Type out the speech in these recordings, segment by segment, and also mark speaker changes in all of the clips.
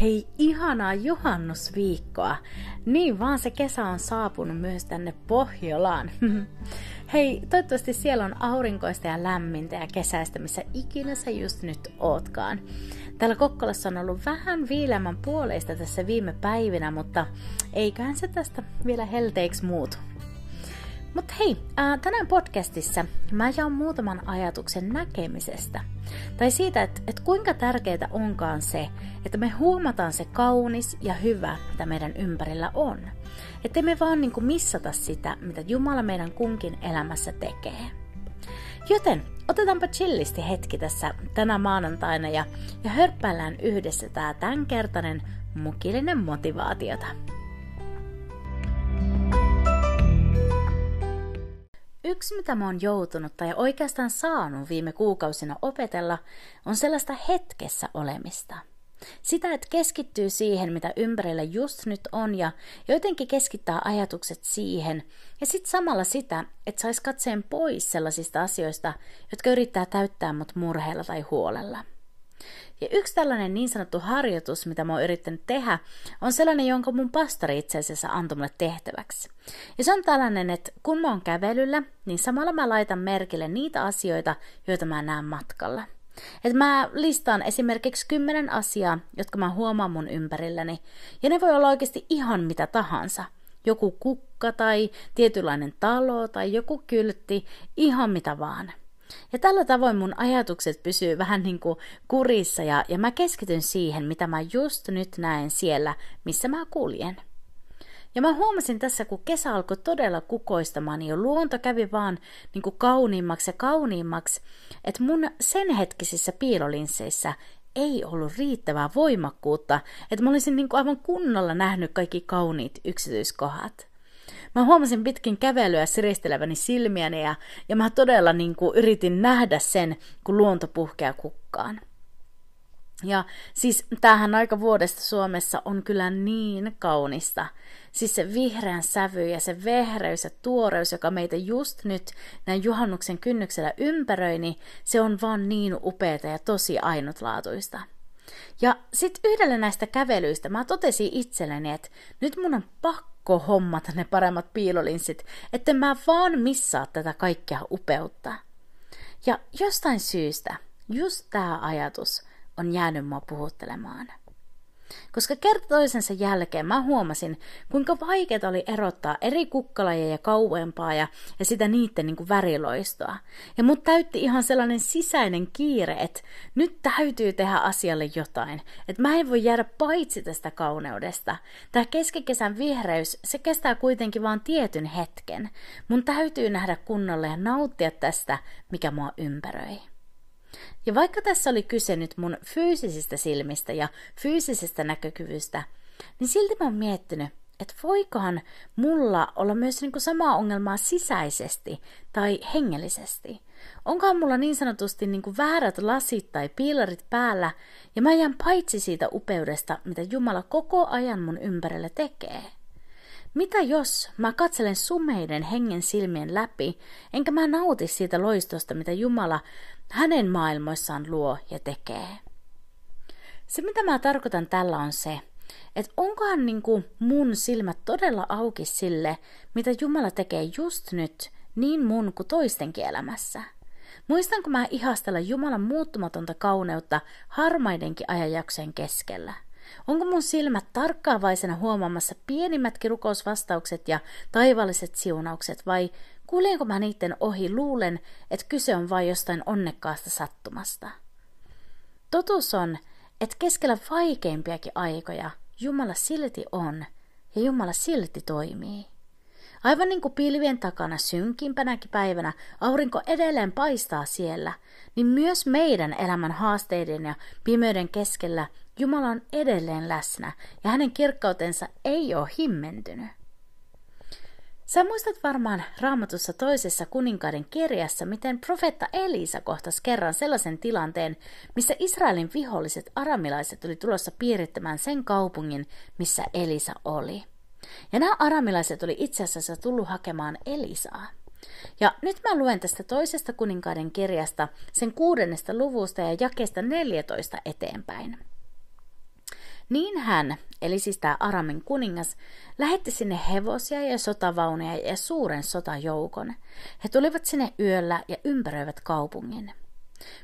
Speaker 1: Hei, ihanaa juhannusviikkoa! Niin vaan se kesä on saapunut myös tänne Pohjolaan. Hei, toivottavasti siellä on aurinkoista ja lämmintä ja kesäistä, missä ikinä sä just nyt ootkaan. Täällä Kokkolassa on ollut vähän viileämmän puoleista tässä viime päivinä, mutta eiköhän se tästä vielä helteiksi muutu. Mutta hei, ää, tänään podcastissa mä jaan muutaman ajatuksen näkemisestä. Tai siitä, että et kuinka tärkeää onkaan se, että me huomataan se kaunis ja hyvä, mitä meidän ympärillä on. Että me vaan niinku missata sitä, mitä Jumala meidän kunkin elämässä tekee. Joten otetaanpa chillisti hetki tässä tänä maanantaina ja, ja hörppäillään yhdessä tää tämänkertainen mukillinen motivaatiota. Yksi, mitä mä oon joutunut tai oikeastaan saanut viime kuukausina opetella, on sellaista hetkessä olemista. Sitä, että keskittyy siihen, mitä ympärillä just nyt on ja jotenkin keskittää ajatukset siihen. Ja sitten samalla sitä, että sais katseen pois sellaisista asioista, jotka yrittää täyttää mut murheella tai huolella. Ja yksi tällainen niin sanottu harjoitus, mitä mä oon yrittänyt tehdä, on sellainen, jonka mun pastori itse asiassa antoi mulle tehtäväksi. Ja se on tällainen, että kun mä oon kävelyllä, niin samalla mä laitan merkille niitä asioita, joita mä näen matkalla. Et mä listaan esimerkiksi kymmenen asiaa, jotka mä huomaan mun ympärilläni, ja ne voi olla oikeasti ihan mitä tahansa. Joku kukka tai tietynlainen talo tai joku kyltti, ihan mitä vaan. Ja tällä tavoin mun ajatukset pysyy vähän niin kuin kurissa ja, ja mä keskityn siihen, mitä mä just nyt näen siellä, missä mä kuljen. Ja mä huomasin tässä, kun kesä alkoi todella kukoistamaan, niin jo luonto kävi vaan niin kuin kauniimmaksi ja kauniimmaksi, että mun sen hetkisissä piilolinsseissä ei ollut riittävää voimakkuutta, että mä olisin niin kuin aivan kunnolla nähnyt kaikki kauniit yksityiskohdat. Mä huomasin pitkin kävelyä siristeleväni silmiäni ja, ja mä todella niin kuin yritin nähdä sen, kun luonto puhkeaa kukkaan. Ja siis tämähän aika vuodesta Suomessa on kyllä niin kaunista. Siis se vihreän sävy ja se vehreys ja tuoreus, joka meitä just nyt näin juhannuksen kynnyksellä ympäröi, niin se on vaan niin upeata ja tosi ainutlaatuista. Ja sitten yhdellä näistä kävelyistä mä totesin itselleni, että nyt mun on pakko hommata ne paremmat piilolinssit, että mä vaan missaa tätä kaikkea upeutta. Ja jostain syystä just tämä ajatus on jäänyt mua puhuttelemaan. Koska kerta toisensa jälkeen mä huomasin, kuinka vaikeaa oli erottaa eri kukkalajeja kauempaa ja, ja sitä niiden niin kuin väriloistoa. Ja mut täytti ihan sellainen sisäinen kiire, että nyt täytyy tehdä asialle jotain. Että mä en voi jäädä paitsi tästä kauneudesta. Tämä keskikesän vihreys, se kestää kuitenkin vain tietyn hetken. Mun täytyy nähdä kunnolla ja nauttia tästä, mikä mua ympäröi. Ja vaikka tässä oli kyse nyt mun fyysisistä silmistä ja fyysisestä näkökyvystä, niin silti mä oon miettinyt, että voikohan mulla olla myös niin kuin samaa ongelmaa sisäisesti tai hengellisesti. Onkohan mulla niin sanotusti niin kuin väärät lasit tai piilarit päällä, ja mä jään paitsi siitä upeudesta, mitä Jumala koko ajan mun ympärillä tekee. Mitä jos mä katselen sumeiden hengen silmien läpi, enkä mä nauti siitä loistosta, mitä Jumala hänen maailmoissaan luo ja tekee? Se, mitä mä tarkoitan tällä on se, että onkohan niin kuin mun silmät todella auki sille, mitä Jumala tekee just nyt, niin mun kuin toistenkin elämässä. Muistanko mä ihastella Jumalan muuttumatonta kauneutta harmaidenkin ajanjaksojen keskellä? Onko mun silmät tarkkaavaisena huomaamassa pienimmätkin rukousvastaukset ja taivaalliset siunaukset vai kuljenko mä niiden ohi luulen, että kyse on vain jostain onnekkaasta sattumasta? Totuus on, että keskellä vaikeimpiakin aikoja Jumala silti on ja Jumala silti toimii. Aivan niin kuin pilvien takana synkimpänäkin päivänä aurinko edelleen paistaa siellä, niin myös meidän elämän haasteiden ja pimeyden keskellä Jumala on edelleen läsnä ja hänen kirkkautensa ei ole himmentynyt. Sä muistat varmaan raamatussa toisessa kuninkaiden kirjassa, miten profeetta Elisa kohtasi kerran sellaisen tilanteen, missä Israelin viholliset aramilaiset oli tulossa piirittämään sen kaupungin, missä Elisa oli. Ja nämä aramilaiset oli itse asiassa tullut hakemaan Elisaa. Ja nyt mä luen tästä toisesta kuninkaiden kirjasta sen kuudennesta luvusta ja jakeesta 14 eteenpäin. Niin hän, eli siis tämä Aramin kuningas, lähetti sinne hevosia ja sotavauneja ja suuren sotajoukon. He tulivat sinne yöllä ja ympäröivät kaupungin.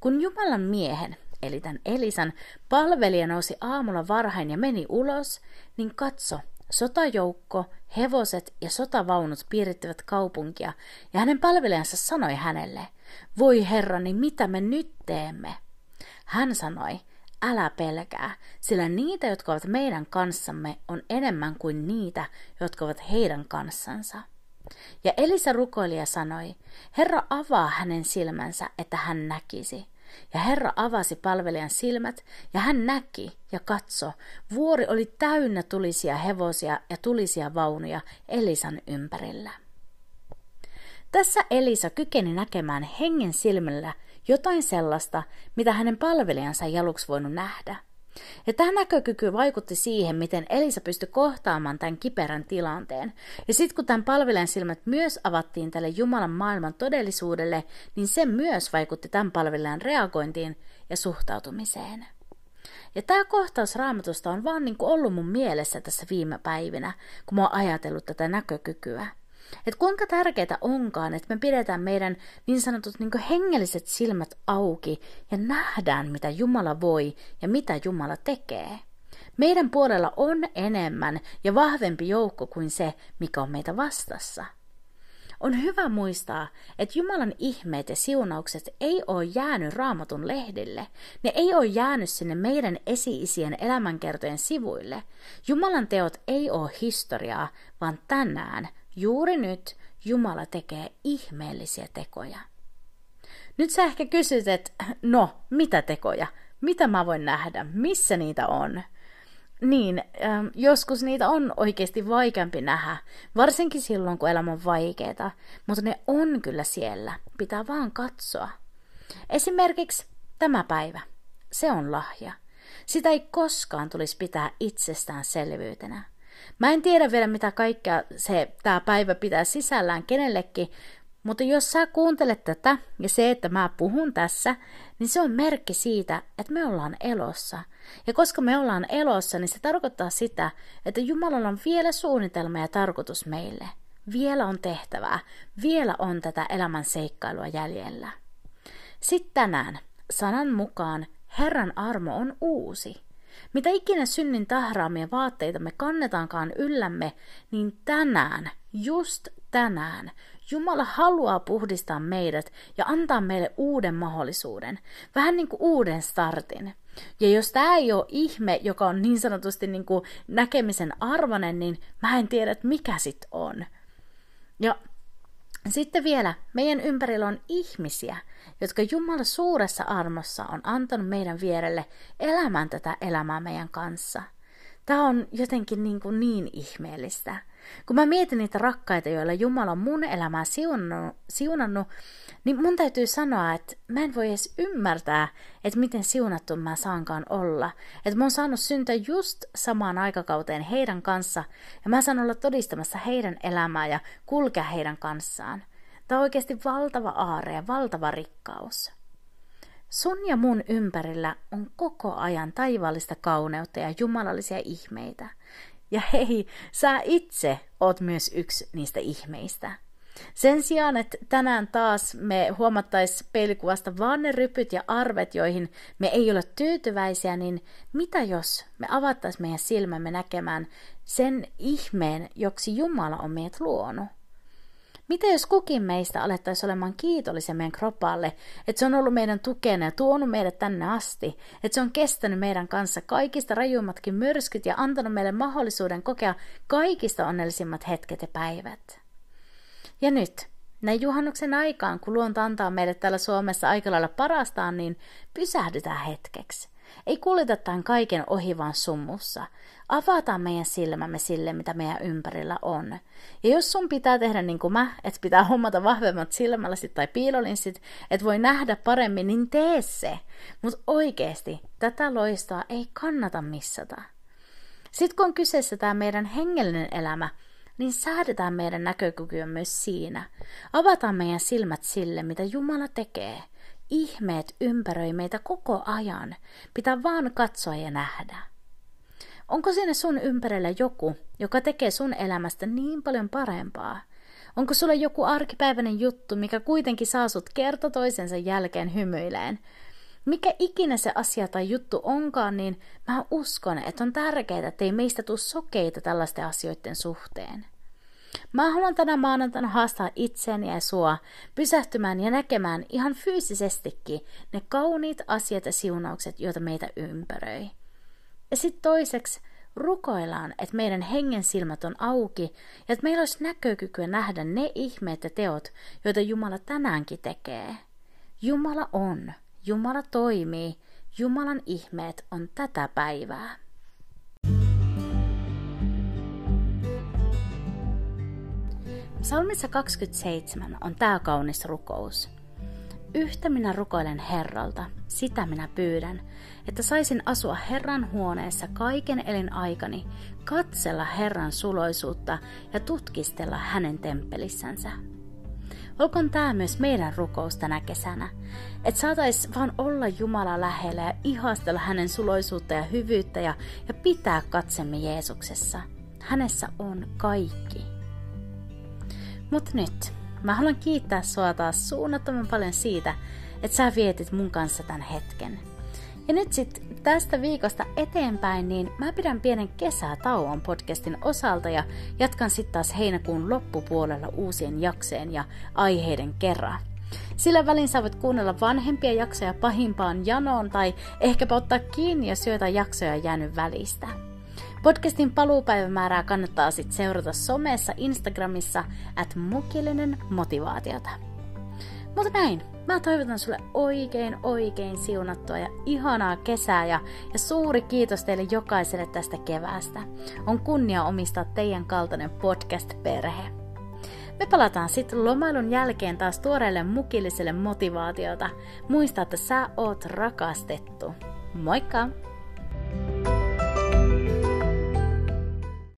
Speaker 1: Kun Jumalan miehen, eli tämän Elisan, palvelija nousi aamulla varhain ja meni ulos, niin katso, sotajoukko, hevoset ja sotavaunut piirittivät kaupunkia, ja hänen palvelijansa sanoi hänelle, voi herrani, mitä me nyt teemme? Hän sanoi, älä pelkää, sillä niitä, jotka ovat meidän kanssamme, on enemmän kuin niitä, jotka ovat heidän kanssansa. Ja Elisa rukoili ja sanoi, Herra avaa hänen silmänsä, että hän näkisi. Ja Herra avasi palvelijan silmät, ja hän näki ja katso, vuori oli täynnä tulisia hevosia ja tulisia vaunuja Elisan ympärillä. Tässä Elisa kykeni näkemään hengen silmällä jotain sellaista, mitä hänen palvelijansa ei aluksi voinut nähdä. Ja tämä näkökyky vaikutti siihen, miten Elisa pystyi kohtaamaan tämän kiperän tilanteen. Ja sitten kun tämän palvelijan silmät myös avattiin tälle Jumalan maailman todellisuudelle, niin se myös vaikutti tämän palvelijan reagointiin ja suhtautumiseen. Ja tämä kohtaus raamatusta on vaan niin kuin ollut mun mielessä tässä viime päivinä, kun mä oon ajatellut tätä näkökykyä. Et kuinka tärkeää onkaan, että me pidetään meidän niin sanotut niin hengelliset silmät auki ja nähdään, mitä Jumala voi ja mitä Jumala tekee. Meidän puolella on enemmän ja vahvempi joukko kuin se, mikä on meitä vastassa. On hyvä muistaa, että Jumalan ihmeet ja siunaukset ei ole jäänyt raamatun lehdille. Ne ei ole jäänyt sinne meidän esi-isien elämänkertojen sivuille. Jumalan teot ei ole historiaa, vaan tänään Juuri nyt Jumala tekee ihmeellisiä tekoja. Nyt sä ehkä kysyt, että no, mitä tekoja? Mitä mä voin nähdä? Missä niitä on? Niin, ähm, joskus niitä on oikeasti vaikeampi nähdä, varsinkin silloin, kun elämä on vaikeaa, mutta ne on kyllä siellä, pitää vaan katsoa. Esimerkiksi tämä päivä, se on lahja. Sitä ei koskaan tulisi pitää itsestäänselvyytenä. Mä en tiedä vielä, mitä kaikkea se tämä päivä pitää sisällään kenellekin, mutta jos sä kuuntelet tätä ja se, että mä puhun tässä, niin se on merkki siitä, että me ollaan elossa. Ja koska me ollaan elossa, niin se tarkoittaa sitä, että Jumalalla on vielä suunnitelma ja tarkoitus meille. Vielä on tehtävää, vielä on tätä elämän seikkailua jäljellä. Sitten tänään, sanan mukaan, Herran armo on uusi. Mitä ikinä synnin tahraamia vaatteita me kannetaankaan yllämme, niin tänään, just tänään, Jumala haluaa puhdistaa meidät ja antaa meille uuden mahdollisuuden, vähän niin kuin uuden startin. Ja jos tämä ei ole ihme, joka on niin sanotusti niin kuin näkemisen arvoinen, niin mä en tiedä, että mikä sitten on. Ja sitten vielä, meidän ympärillä on ihmisiä, jotka Jumala suuressa armossa on antanut meidän vierelle elämään tätä elämää meidän kanssa. Tämä on jotenkin niin, kuin niin ihmeellistä. Kun mä mietin niitä rakkaita, joilla Jumala on mun elämää siunannut, siunannut, niin mun täytyy sanoa, että mä en voi edes ymmärtää, että miten siunattu mä saankaan olla. Että mä oon saanut syntyä just samaan aikakauteen heidän kanssa, ja mä saan olla todistamassa heidän elämää ja kulkea heidän kanssaan. Tämä on oikeasti valtava aare ja valtava rikkaus. Sun ja mun ympärillä on koko ajan taivaallista kauneutta ja jumalallisia ihmeitä. Ja hei, sä itse oot myös yksi niistä ihmeistä. Sen sijaan, että tänään taas me huomattaisiin peilikuvasta vaan ne rypyt ja arvet, joihin me ei ole tyytyväisiä, niin mitä jos me avattaisiin meidän silmämme näkemään sen ihmeen, joksi Jumala on meidät luonut? Mitä jos kukin meistä alettaisiin olemaan kiitollisia meidän kroppalle, että se on ollut meidän tukena ja tuonut meidät tänne asti, että se on kestänyt meidän kanssa kaikista rajuimmatkin myrskyt ja antanut meille mahdollisuuden kokea kaikista onnellisimmat hetket ja päivät? Ja nyt, näin juhannuksen aikaan, kun luonto antaa meille täällä Suomessa aika lailla parastaan, niin pysähdytään hetkeksi. Ei kuljeta tämän kaiken ohi vaan summussa. Avataan meidän silmämme sille, mitä meidän ympärillä on. Ja jos sun pitää tehdä niin kuin mä, että pitää hommata vahvemmat silmälasit tai piilolinsit, että voi nähdä paremmin, niin tee se. Mutta oikeasti, tätä loistoa ei kannata missata. Sitten kun on kyseessä tämä meidän hengellinen elämä, niin säädetään meidän näkökykyä myös siinä. Avataan meidän silmät sille, mitä Jumala tekee. Ihmeet ympäröi meitä koko ajan. Pitää vaan katsoa ja nähdä. Onko siinä sun ympärillä joku, joka tekee sun elämästä niin paljon parempaa? Onko sulla joku arkipäiväinen juttu, mikä kuitenkin saa sut kerta toisensa jälkeen hymyileen? Mikä ikinä se asia tai juttu onkaan, niin mä uskon, että on tärkeää, että ei meistä tule sokeita tällaisten asioiden suhteen. Mä haluan tänä maanantaina haastaa itseäni ja sua pysähtymään ja näkemään ihan fyysisestikin ne kauniit asiat ja siunaukset, joita meitä ympäröi. Ja sitten toiseksi rukoillaan, että meidän hengen silmät on auki ja että meillä olisi näkökykyä nähdä ne ihmeet ja teot, joita Jumala tänäänkin tekee. Jumala on, Jumala toimii, Jumalan ihmeet on tätä päivää. Salmissa 27 on tämä kaunis rukous. Yhtä minä rukoilen Herralta, sitä minä pyydän, että saisin asua Herran huoneessa kaiken elin aikani, katsella Herran suloisuutta ja tutkistella hänen temppelissänsä. Olkoon tämä myös meidän rukous tänä kesänä, että saatais vaan olla Jumala lähellä ja ihastella hänen suloisuutta ja hyvyyttä ja, ja pitää katsemme Jeesuksessa. Hänessä on kaikki. Mutta nyt, mä haluan kiittää sua taas suunnattoman paljon siitä, että sä vietit mun kanssa tämän hetken. Ja nyt sitten tästä viikosta eteenpäin, niin mä pidän pienen kesätauon podcastin osalta ja jatkan sitten taas heinäkuun loppupuolella uusien jakseen ja aiheiden kerran. Sillä välin saavat kuunnella vanhempia jaksoja pahimpaan janoon tai ehkäpä ottaa kiinni, jos joita jaksoja jäänyt välistä. Podcastin paluupäivämäärää kannattaa sitten seurata somessa Instagramissa at mukillinen motivaatiota. Mutta näin, mä toivotan sulle oikein oikein siunattua ja ihanaa kesää ja, ja suuri kiitos teille jokaiselle tästä keväästä. On kunnia omistaa teidän kaltainen podcast-perhe. Me palataan sitten lomailun jälkeen taas tuoreelle mukilliselle motivaatiota. Muista, että sä oot rakastettu. Moikka!